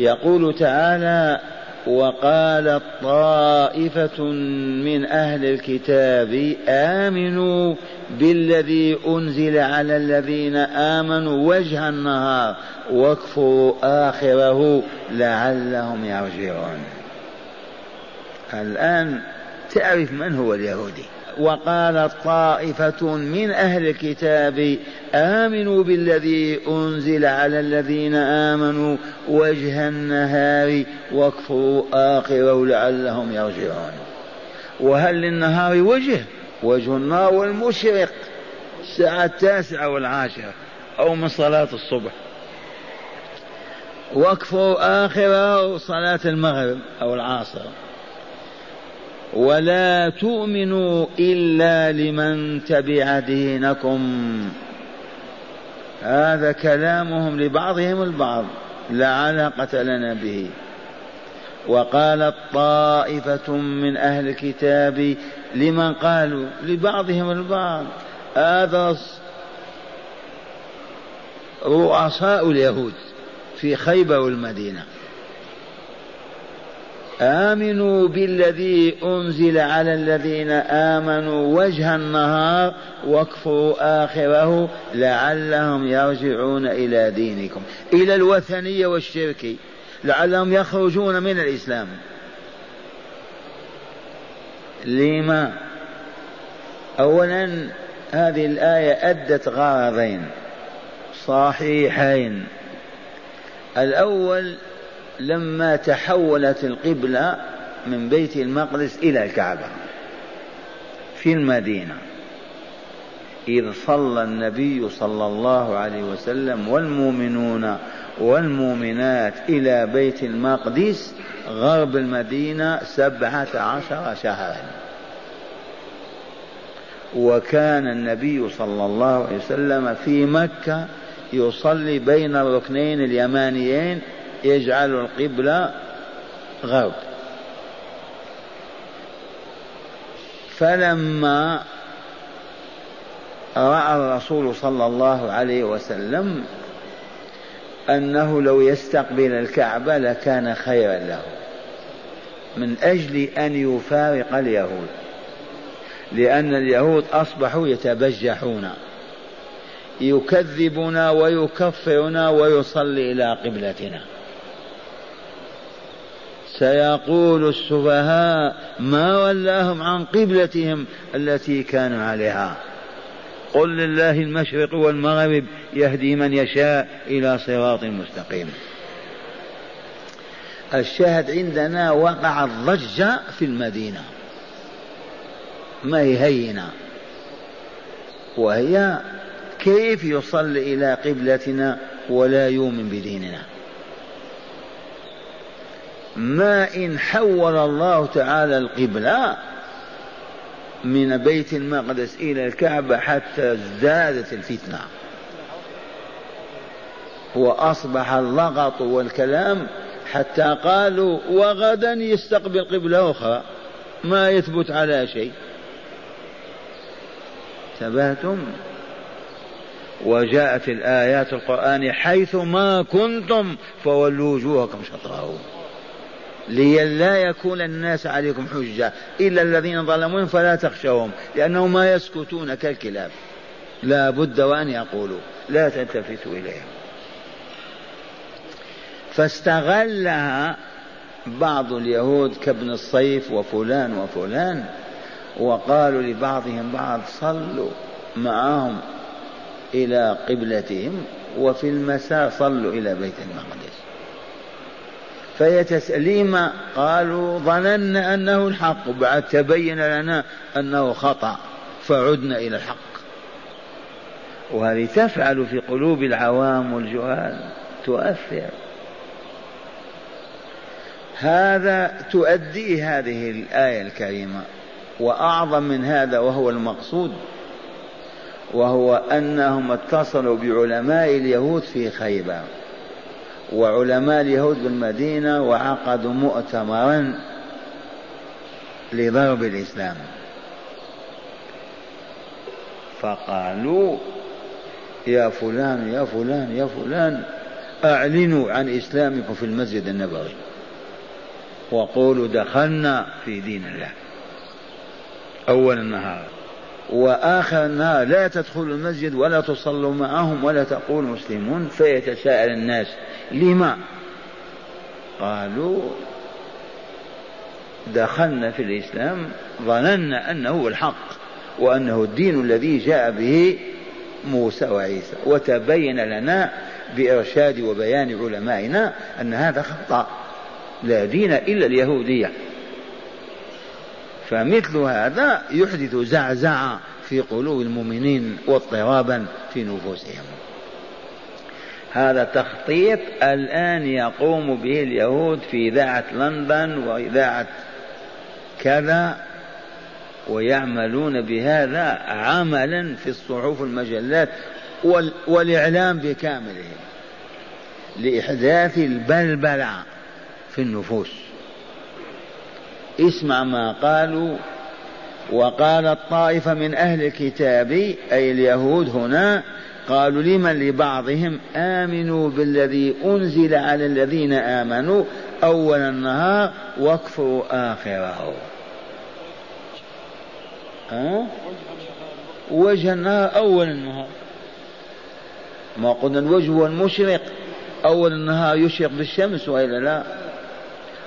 يقول تعالى وقالت طائفة من أهل الكتاب آمنوا بالذي أنزل على الذين آمنوا وجه النهار واكفروا آخره لعلهم يرجعون. الآن تعرف من هو اليهودي؟ وقالت طائفة من أهل الكتاب آمنوا بالذي أنزل على الذين آمنوا وجه النهار واكفروا آخره لعلهم يرجعون. وهل للنهار وجه؟ وجه النار والمشرق. الساعة التاسعة والعاشرة أو من صلاة الصبح. واكفروا آخره صلاة المغرب أو العصر. ولا تؤمنوا إلا لمن تبع دينكم. هذا كلامهم لبعضهم البعض لا علاقة لنا به. وقالت طائفة من أهل الكتاب لمن قالوا؟ لبعضهم البعض. هذا رؤساء اليهود في خيبر والمدينة. آمنوا بالذي أنزل على الذين آمنوا وجه النهار واكفروا آخره لعلهم يرجعون إلى دينكم. إلى الوثنية والشرك. لعلهم يخرجون من الإسلام. لما؟ أولا هذه الآية أدت غرضين صحيحين. الأول لما تحولت القبلة من بيت المقدس إلى الكعبة في المدينة إذ صلى النبي صلى الله عليه وسلم والمؤمنون والمؤمنات إلى بيت المقدس غرب المدينة سبعة عشر شهرا. وكان النبي صلى الله عليه وسلم في مكة يصلي بين الركنين اليمانيين يجعل القبلة غرب فلما رأى الرسول صلى الله عليه وسلم أنه لو يستقبل الكعبة لكان خيرا له من أجل أن يفارق اليهود لأن اليهود أصبحوا يتبجحون يكذبنا ويكفرنا ويصلي إلى قبلتنا. سيقول السفهاء ما ولاهم عن قبلتهم التي كانوا عليها. قل لله المشرق والمغرب يهدي من يشاء إلى صراط مستقيم. الشاهد عندنا وقع الضجة في المدينة. ما هي هينة؟ وهي كيف يصلي إلى قبلتنا ولا يؤمن بديننا؟ ما إن حول الله تعالى القبلة من بيت المقدس إلى الكعبة حتى ازدادت الفتنة. وأصبح اللغط والكلام حتى قالوا وغدا يستقبل قبلة أخرى ما يثبت على شيء. تبهتم وجاءت الآيات القرآن حيث ما كنتم فولوا وجوهكم شطره لئلا يكون الناس عليكم حجة. إلا الذين ظلموا فلا تخشوهم لأنهم ما يسكتون كالكلاب. لا بد وأن يقولوا. لا تلتفتوا إليهم. فاستغلها بعض اليهود كابن الصيف وفلان وفلان وقالوا لبعضهم بعض صلوا معهم إلى قبلتهم وفي المساء صلوا إلى بيت المقدس. فهي تسليم قالوا ظننا أنه الحق بعد تبين لنا أنه خطأ فعدنا إلى الحق. وهذه تفعل في قلوب العوام والجهال تؤثر. هذا تؤدي هذه الآية الكريمة وأعظم من هذا وهو المقصود وهو أنهم اتصلوا بعلماء اليهود في خيبر. وعلماء اليهود بالمدينة وعقدوا مؤتمرا لضرب الإسلام. فقالوا يا فلان يا فلان يا فلان أعلنوا عن إسلامكم في المسجد النبوي وقولوا دخلنا في دين الله. أول النهار. وآخر النهار لا تدخلوا المسجد ولا تصلوا معهم ولا تقولوا مسلمون فيتساءل الناس لما؟ قالوا دخلنا في الإسلام ظننا أنه الحق وأنه الدين الذي جاء به موسى وعيسى وتبين لنا بإرشاد وبيان علمائنا أن هذا خطأ لا دين إلا اليهودية. فمثل هذا يحدث زعزعة في قلوب المؤمنين واضطرابا في نفوسهم. هذا تخطيط الآن يقوم به اليهود في إذاعة لندن وإذاعة كذا ويعملون بهذا عملا في الصحف والمجلات والإعلام بكامله لإحداث البلبلة في النفوس. اسمع ما قالوا وقالت طائفة من أهل الكتاب أي اليهود هنا قالوا لمن لبعضهم آمنوا بالذي أنزل على الذين آمنوا أول النهار واكفروا آخره. أه؟ وجه النهار أول النهار. ما قلنا الوجه هو المشرق. أول النهار يشرق بالشمس وإلا لا؟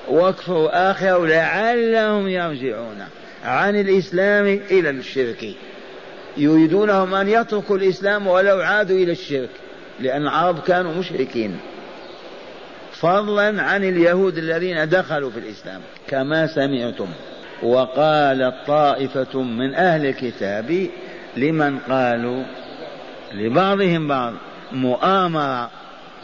واكفروا آخره لعلهم يرجعون عن الإسلام إلى الشرك. يريدونهم أن يتركوا الإسلام ولو عادوا إلى الشرك لأن العرب كانوا مشركين. فضلا عن اليهود الذين دخلوا في الإسلام كما سمعتم. وقالت طائفة من أهل الكتاب لمن قالوا لبعضهم بعض مؤامرة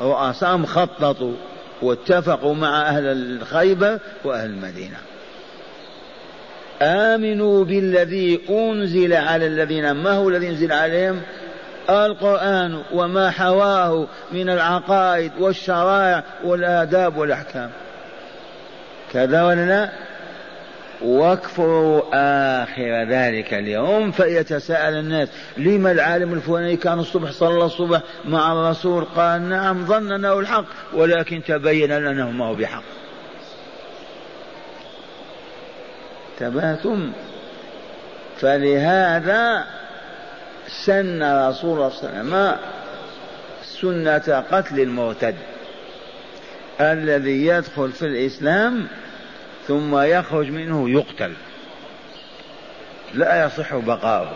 رؤساءهم خططوا واتفقوا مع أهل الخيبر وأهل المدينة. آمنوا بالذي أنزل على الذين ما هو الذي أنزل عليهم؟ القرآن وما حواه من العقائد والشرائع والآداب والأحكام. كذا ولا لا؟ واكفروا آخر ذلك اليوم فيتساءل الناس لما العالم الفلاني كان الصبح صلى الصبح مع الرسول قال نعم ظن أنه الحق ولكن تبين لنا ما هو بحق. انتبهتم فلهذا سن رسول الله صلى الله عليه وسلم سنة قتل المرتد الذي يدخل في الإسلام ثم يخرج منه يقتل. لا يصح بقاؤه.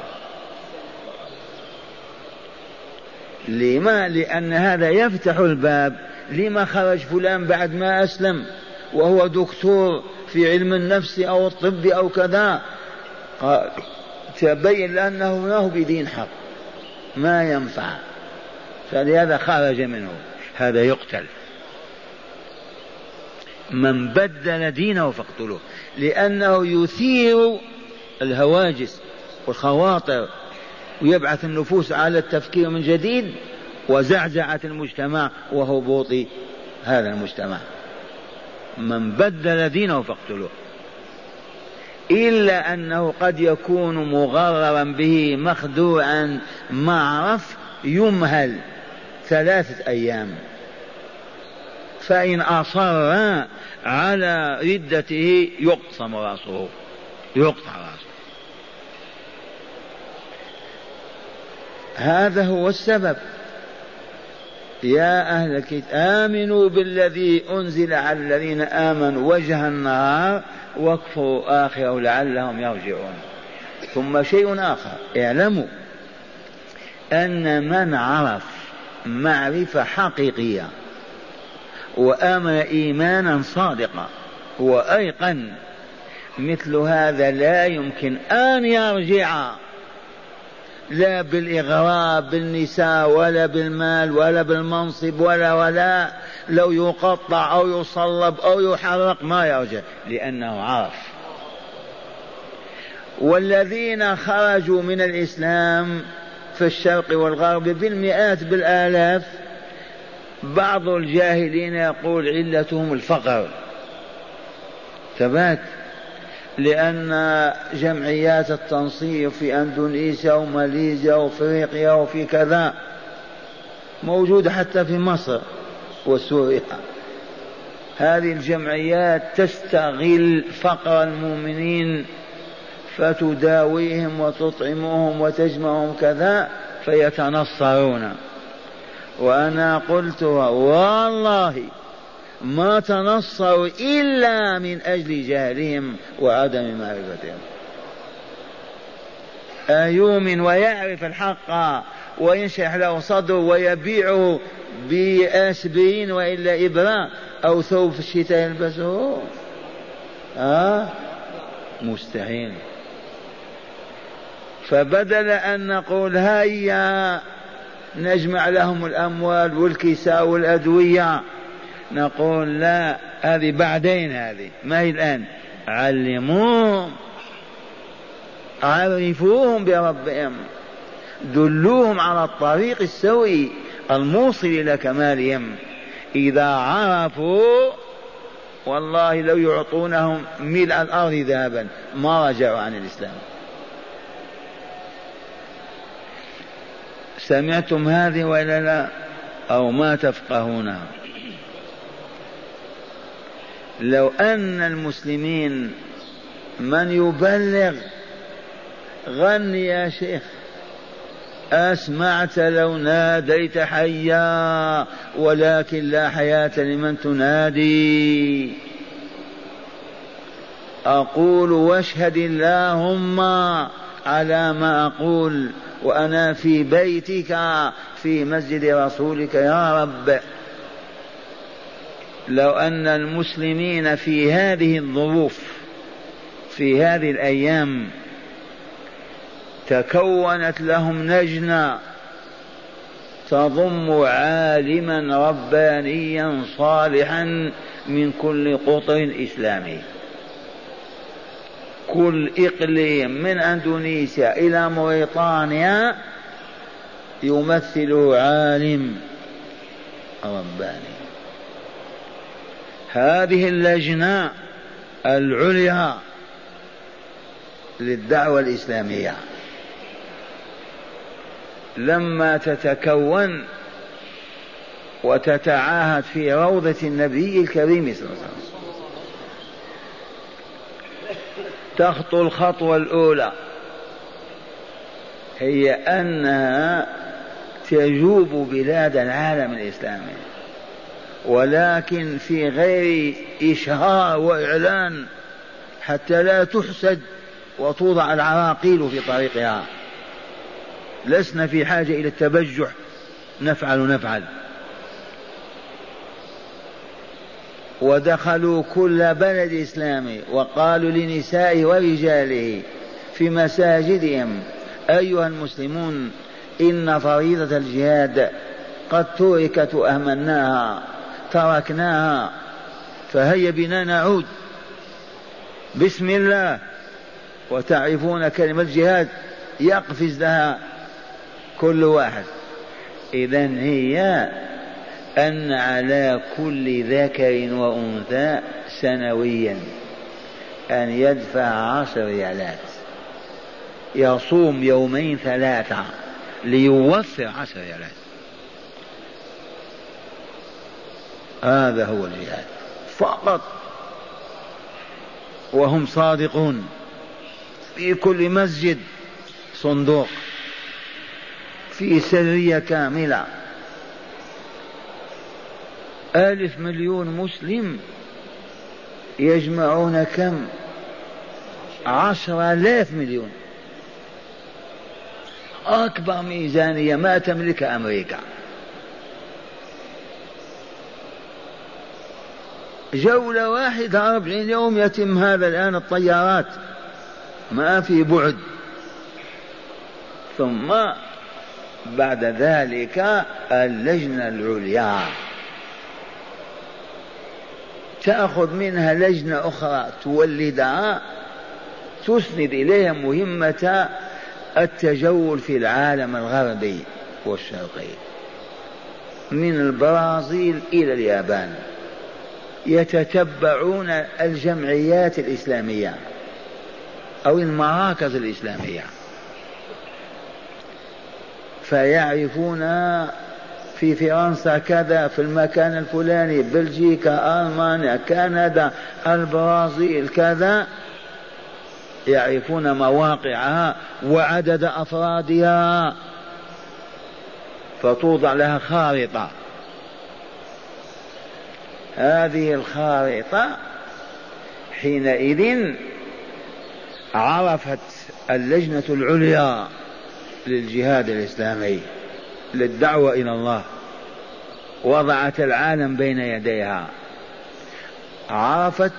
لما؟ لأن هذا يفتح الباب. لما خرج فلان بعد ما أسلم؟ وهو دكتور في علم النفس أو الطب أو كذا. قال تبين لأنه هو بدين حق. ما ينفع. فلهذا خرج منه. هذا يقتل. من بدل دينه فاقتلوه لأنه يثير الهواجس والخواطر ويبعث النفوس على التفكير من جديد وزعزعة المجتمع وهبوط هذا المجتمع. من بدل دينه فاقتلوه. إلا أنه قد يكون مغررا به مخدوعا معرف يمهل ثلاثة أيام. فإن أصر على ردته يقسم رأسه. يقطع رأسه. هذا هو السبب. يا أهل الكتاب آمنوا بالذي أنزل على الذين آمنوا وجه النهار واكفروا آخره لعلهم يرجعون. ثم شيء آخر اعلموا أن من عرف معرفة حقيقية وآمن إيمانا صادقا وأيقن مثل هذا لا يمكن أن يرجع. لا بالإغراء بالنساء ولا بالمال ولا بالمنصب ولا ولا لو يقطع أو يصلب أو يحرق ما يرجع لأنه عرف والذين خرجوا من الإسلام في الشرق والغرب بالمئات بالآلاف بعض الجاهلين يقول علتهم الفقر. ثبات لأن جمعيات التنصير في أندونيسيا وماليزيا وأفريقيا وفي كذا موجودة حتى في مصر وسوريا. هذه الجمعيات تستغل فقر المؤمنين فتداويهم وتطعمهم وتجمعهم كذا فيتنصرون. وأنا قلتها والله ما تنصروا إلا من أجل جهلهم وعدم معرفتهم. أيؤمن ويعرف الحق وينشح له صدره ويبيعه بأسبرين وإلا إبرة أو ثوب في الشتاء يلبسه؟ آه؟ مستحيل. فبدل أن نقول هيا نجمع لهم الأموال والكساء والأدوية. نقول لا هذه بعدين هذه ما هي الآن؟ علموهم عرفوهم بربهم دلوهم على الطريق السوي الموصل إلى كمالهم. إذا عرفوا والله لو يعطونهم ملء الأرض ذهبا ما رجعوا عن الإسلام. سمعتم هذه ولا لا؟ أو ما تفقهونها لو أن المسلمين من يبلغ غني يا شيخ أسمعت لو ناديت حيا ولكن لا حياة لمن تنادي. أقول واشهد اللهم على ما أقول. وأنا في بيتك في مسجد رسولك يا رب. لو أن المسلمين في هذه الظروف في هذه الأيام تكونت لهم لجنة تضم عالما ربانيا صالحا من كل قطر إسلامي. كل إقليم من أندونيسيا إلى موريطانيا يمثله عالم رباني. هذه اللجنة العليا للدعوة الإسلامية. لما تتكون وتتعاهد في روضة النبي الكريم صلى الله عليه وسلم. تخطو الخطوة الأولى. هي أنها تجوب بلاد العالم الإسلامي. ولكن في غير إشهار وإعلان حتى لا تحسد وتوضع العراقيل في طريقها. لسنا في حاجة إلى التبجح. نفعل نفعل. ودخلوا كل بلد إسلامي وقالوا لنسائه ورجاله في مساجدهم أيها المسلمون إن فريضة الجهاد قد تركت وأهملناها تركناها فهيا بنا نعود. بسم الله. وتعرفون كلمة جهاد يقفز لها كل واحد. إذا هي أن على كل ذكر وأنثى سنويا. أن يدفع عشر ريالات يصوم يومين ثلاثة ليوفر عشر ريالات هذا هو الجهاد. فقط. وهم صادقون. في كل مسجد صندوق. في سرية كاملة. ألف مليون مسلم يجمعون كم؟ عشرة آلاف مليون. أكبر ميزانية ما تملكها أمريكا. جولة واحدة أربعين يوم يتم هذا الآن الطيارات. ما في بعد. ثم بعد ذلك اللجنة العليا. تأخذ منها لجنة أخرى تولدها تسند إليها مهمة التجول في العالم الغربي والشرقي. من البرازيل إلى اليابان. يتتبعون الجمعيات الإسلامية أو المراكز الإسلامية. فيعرفون في فرنسا كذا في المكان الفلاني بلجيكا ألمانيا كندا البرازيل كذا. يعرفون مواقعها وعدد أفرادها. فتوضع لها خارطة. هذه الخارطة حينئذ عرفت اللجنة العليا للجهاد الإسلامي. للدعوة إلى الله. وضعت العالم بين يديها. عرفت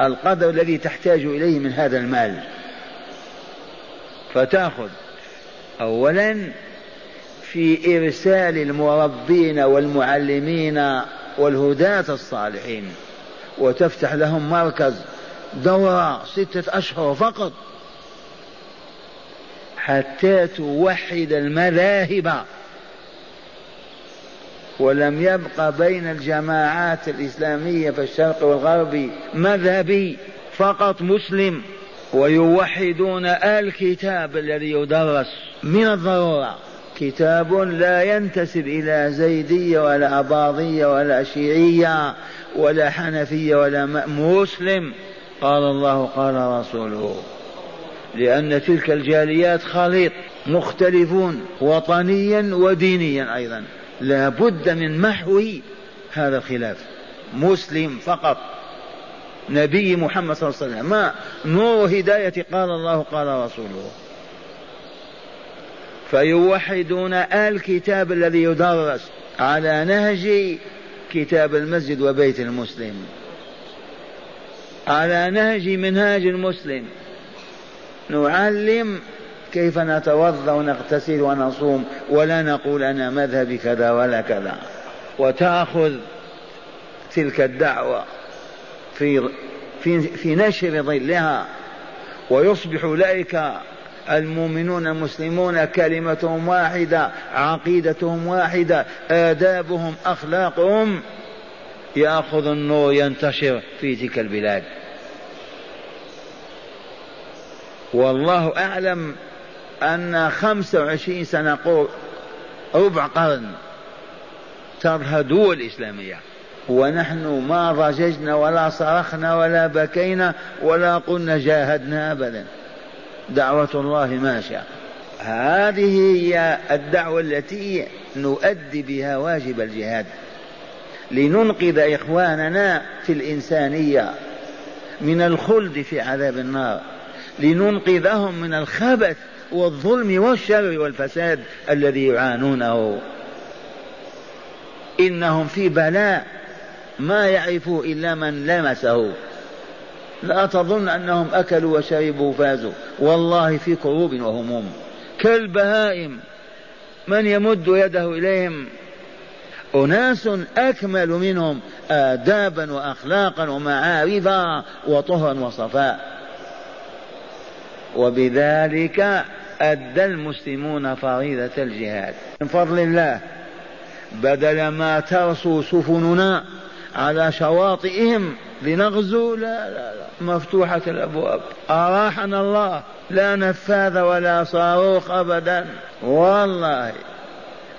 القدر الذي تحتاج إليه من هذا المال. فتأخذ. أولا في إرسال المربين والمعلمين والهداة الصالحين. وتفتح لهم مركز دورة ستة أشهر فقط. حتى توحد المذاهب. ولم يبق بين الجماعات الإسلامية في الشرق والغرب مذهبي فقط مسلم. ويوحدون الكتاب الذي يدرس. من الضرورة؟ كتاب لا ينتسب إلى زيدية ولا أباضية ولا شيعية ولا حنفية ولا مسلم. قال الله قال رسوله. لأن تلك الجاليات خليط مختلفون وطنيا ودينيا أيضا. لا بد من محو هذا الخلاف مسلم فقط. نبي محمد صلى الله عليه وسلم ما نور هداية قال الله قال رسوله. فيوحدون الكتاب الذي يدرس على نهج كتاب المسجد وبيت المسلم. على نهج منهاج المسلم. نعلم كيف نتوضأ ونغتسل ونصوم ولا نقول أنا مذهبي كذا ولا كذا. وتأخذ تلك الدعوة في في في نشر ظلها. ويصبح أولئك المؤمنون المسلمون كلمتهم واحدة عقيدتهم واحدة آدابهم أخلاقهم يأخذ النور ينتشر في تلك البلاد. والله أعلم أن خمسة وعشرين سنة ربع قرن ترها دول إسلامية ونحن ما ضججنا ولا صرخنا ولا بكينا ولا قلنا جاهدنا أبدا. دعوة الله ماشية هذه هي الدعوة التي نؤدي بها واجب الجهاد. لننقذ إخواننا في الإنسانية من الخلد في عذاب النار. لننقذهم من الخبث والظلم والشر والفساد الذي يعانونه. إنهم في بلاء ما يعرفه إلا من لمسه. لا تظن أنهم أكلوا وشربوا وفازوا. والله في كروب وهموم. كالبهائم من يمد يده إليهم؟ أناس أكمل منهم آدابا وأخلاقا ومعارفا وطهرا وصفاء. وبذلك أدى المسلمون فريضة الجهاد. من فضل الله بدل ما ترسو سفننا على شواطئهم لنغزو لا لا لا مفتوحة الأبواب. أراحنا الله لا نفاذ ولا صاروخ أبدا. والله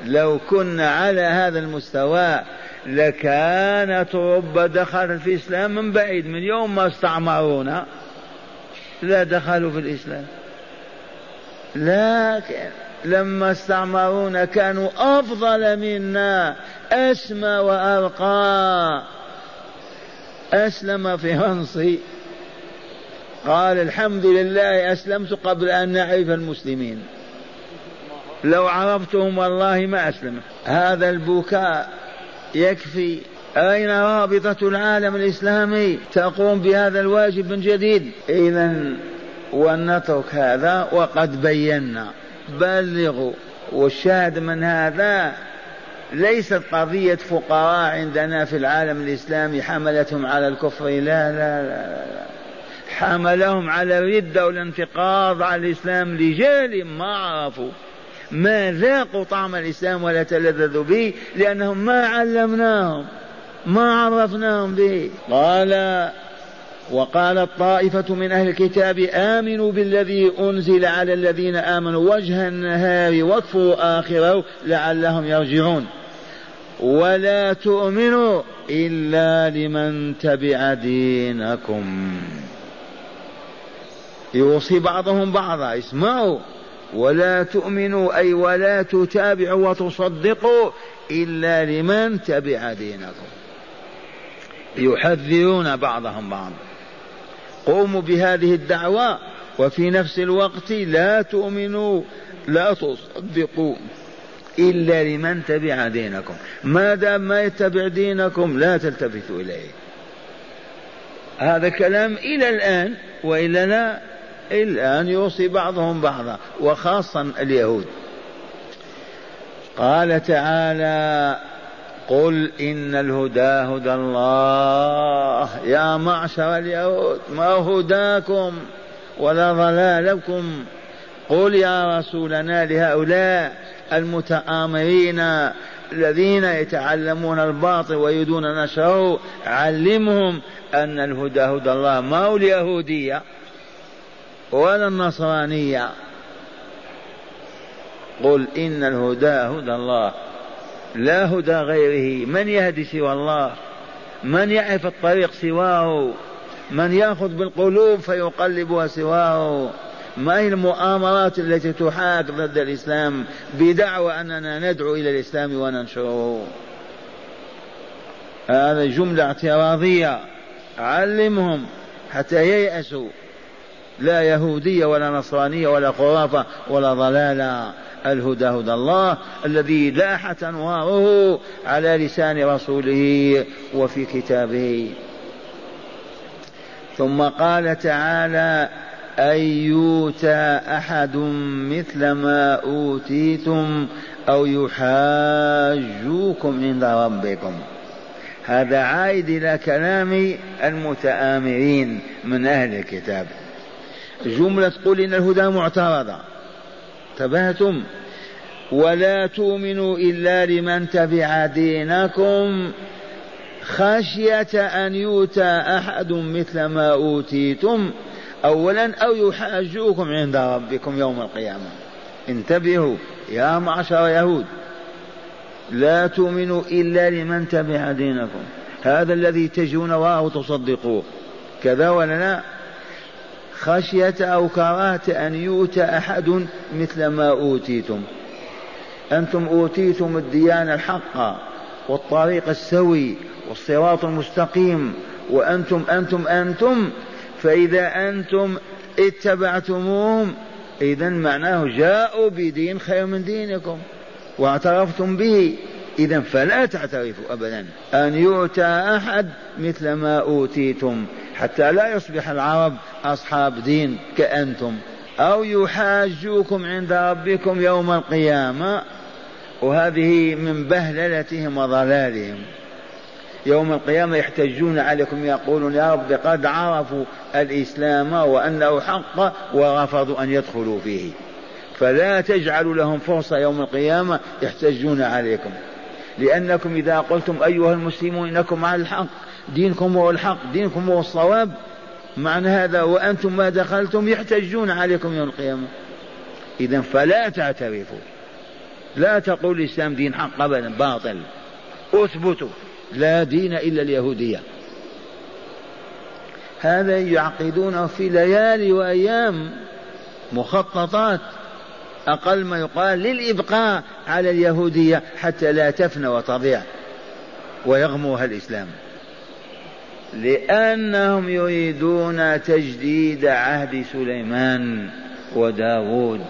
لو كنا على هذا المستوى لكانت أوروبا دخلت في الإسلام من بعيد من يوم ما استعمرونا. لا دخلوا في الإسلام. لكن لما استعمرونا كانوا أفضل منا. أسمى وأرقى أسلم فرنسي قال الحمد لله أسلمت قبل أن نعرف المسلمين. لو عرفتهم والله ما أسلم. هذا البكاء يكفي أين رابطة العالم الإسلامي تقوم بهذا الواجب من جديد؟ إذا ولنترك هذا وقد بينا. بلغوا والشاهد من هذا ليست قضية فقراء عندنا في العالم الإسلامي حملتهم على الكفر. لا لا لا, لا. حملهم على الردة والانتقاض على الإسلام رجال ما عرفوا. ما ذاقوا طعم الإسلام ولا تلذذوا به لأنهم ما علمناهم. ما عرفناهم به. قال وقالت طائفة من أهل الكتاب آمنوا بالذي أنزل على الذين آمنوا وجه النهار واكفروا آخره لعلهم يرجعون. ولا تؤمنوا إلا لمن تبع دينكم. يوصي بعضهم بعضا اسمعوا. ولا تؤمنوا أي ولا تتابعوا وتصدقوا إلا لمن تبع دينكم. يحذرون بعضهم بعضا قوموا بهذه الدعوة وفي نفس الوقت لا تؤمنوا لا تصدقوا إلا لمن تبع دينكم. ما دام ما يتبع دينكم لا تلتفتوا إليه. هذا كلام إلى الآن وإلا لا الآن يوصي بعضهم بعضا وخاصة اليهود. قال تعالى قل إن الهدى هدى الله. يا معشر اليهود ما هداكم ولا ضلالكم؟ قل يا رسولنا لهؤلاء المتآمرين الذين يتعلمون الباطل ويريدون نشره علمهم أن الهدى هدى الله. ما هو اليهودية ولا النصرانية؟ قل إن الهدى هدى الله. لا هدى غيره. من يهدي سوى الله؟ من يعرف الطريق سواه؟ من يأخذ بالقلوب فيقلبها سواه؟ ما هي المؤامرات التي تحاك ضد الإسلام بدعوى أننا ندعو إلى الإسلام وننشره؟ هذا جملة اعتراضية. علمهم حتى ييأسوا. لا يهودية ولا نصرانية ولا خرافة ولا ضلالة. الهدى هدى الله الذي لاحت أنواره على لسان رسوله وفي كتابه. ثم قال تعالى أن يؤتى أحد مثل ما أوتيتم أو يحاجوكم عند ربكم. هذا عائد إلى كلام المتآمرين من أهل الكتاب. جملة قل إن الهدى معترضة. انتبهتم. ولا تؤمنوا إلا لمن تبع دينكم. خشية أن يؤتى أحد مثل ما أوتيتم. أولا أو يحاجوكم عند ربكم يوم القيامة. انتبهوا يا معشر يهود. لا تؤمنوا إلا لمن تبع دينكم. هذا الذي تجون وراءه تصدقوه. كذا ولا لا؟ خشية أو كراهة أن يؤتى أحد مثل ما أوتيتم. أنتم أوتيتم الديانة الحقة والطريق السوي والصراط المستقيم وأنتم أنتم أنتم فإذا أنتم اتبعتموهم إذا معناه جاءوا بدين خير من دينكم واعترفتم به. إذا فلا تعترفوا أبدا. أن يؤتى أحد مثل ما أوتيتم. حتى لا يصبح العرب أصحاب دين كأنتم أو يحاجوكم عند ربكم يوم القيامة. وهذه من بهللتهم وضلالهم. يوم القيامة يحتجون عليكم يقولون يا رب قد عرفوا الإسلام وأنه حق ورفضوا أن يدخلوا فيه. فلا تجعلوا لهم فرصة يوم القيامة يحتجون عليكم. لأنكم إذا قلتم أيها المسلمون إنكم على الحق. دينكم هو الحق دينكم هو الصواب. معنى هذا وأنتم ما دخلتم يحتجون عليكم يوم القيامة. إذا فلا تعترفوا. لا تقول الإسلام دين حق أبدا باطل. اثبتوا. لا دين إلا اليهودية. هذا يعقدونه في ليالي وأيام مخططات. أقل ما يقال للإبقاء على اليهودية حتى لا تفنى وتضيع ويغموها الإسلام. لأنهم يريدون تجديد عهد سليمان وداود.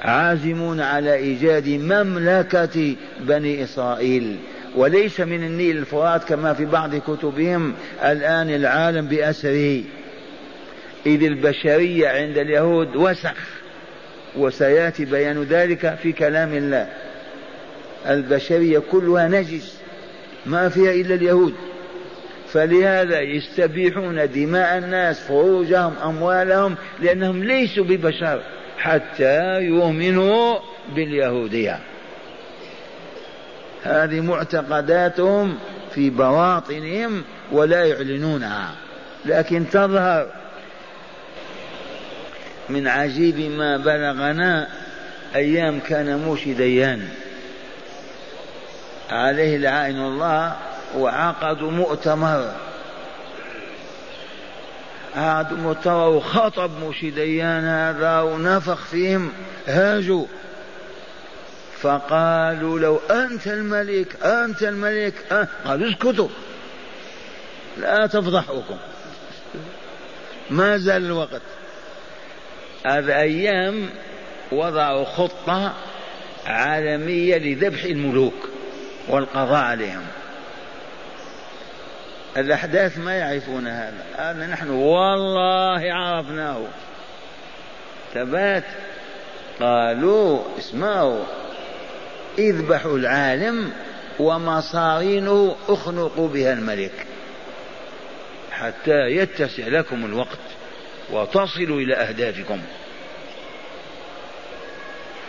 عازمون على إيجاد مملكة بني إسرائيل. وليس من النيل الفرات كما في بعض كتبهم الآن العالم بأسره. إذ البشرية عند اليهود وسخ وسيأتي بيان ذلك في كلام الله. البشرية كلها نجس ما فيها إلا اليهود. فلهذا يستبيحون دماء الناس فروجهم أموالهم لأنهم ليسوا ببشر حتى يؤمنوا باليهودية. هذه معتقداتهم في بواطنهم ولا يعلنونها. لكن تظهر من عجيب ما بلغنا أيام كان موشي ديان عليه لعائن الله وعقدوا مؤتمر. عقدوا مؤتمر وخطب موشي ديان هذا ونفخ فيهم هاجوا. فقالوا لو أنت الملك أنت الملك أه. قالوا اسكتوا. لا تفضحوكم. ما زال الوقت. هذا أيام وضعوا خطة عالمية لذبح الملوك والقضاء عليهم. الأحداث ما يعرفون هذا. هذا نحن والله عرفناه. ثبات قالوا اسمعوا. اذبحوا العالم ومصارينه اخنقوا بها الملك. حتى يتسع لكم الوقت وتصلوا إلى أهدافكم.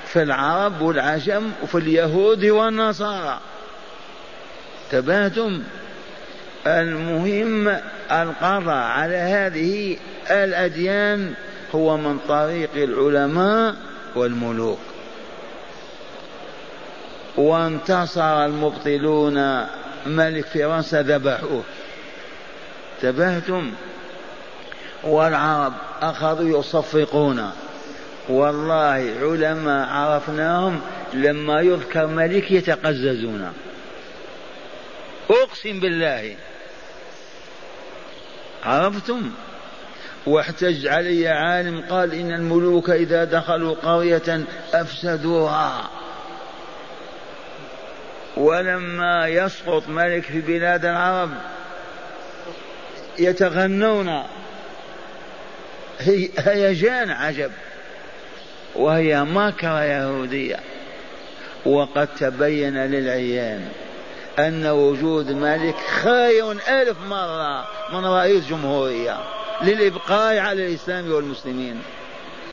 في العرب والعجم وفي اليهود والنصارى. تباتم. المهم القضاء على هذه الأديان هو من طريق العلماء والملوك. وانتصر المبطلون ملك فرنسا ذبحوه. تبهتم والعرب أخذوا يصفقون. والله علماء عرفناهم لما يذكر ملك يتقززون. أقسم بالله عرفتم؟ واحتج علي عالم قال إن الملوك إذا دخلوا قرية أفسدوها. ولما يسقط ملك في بلاد العرب يتغنون. هيجان عجب. وهي ماكرة يهودية. وقد تبين للعيان. أن وجود ملك خير ألف مرة من رئيس جمهورية للإبقاء على الإسلام والمسلمين.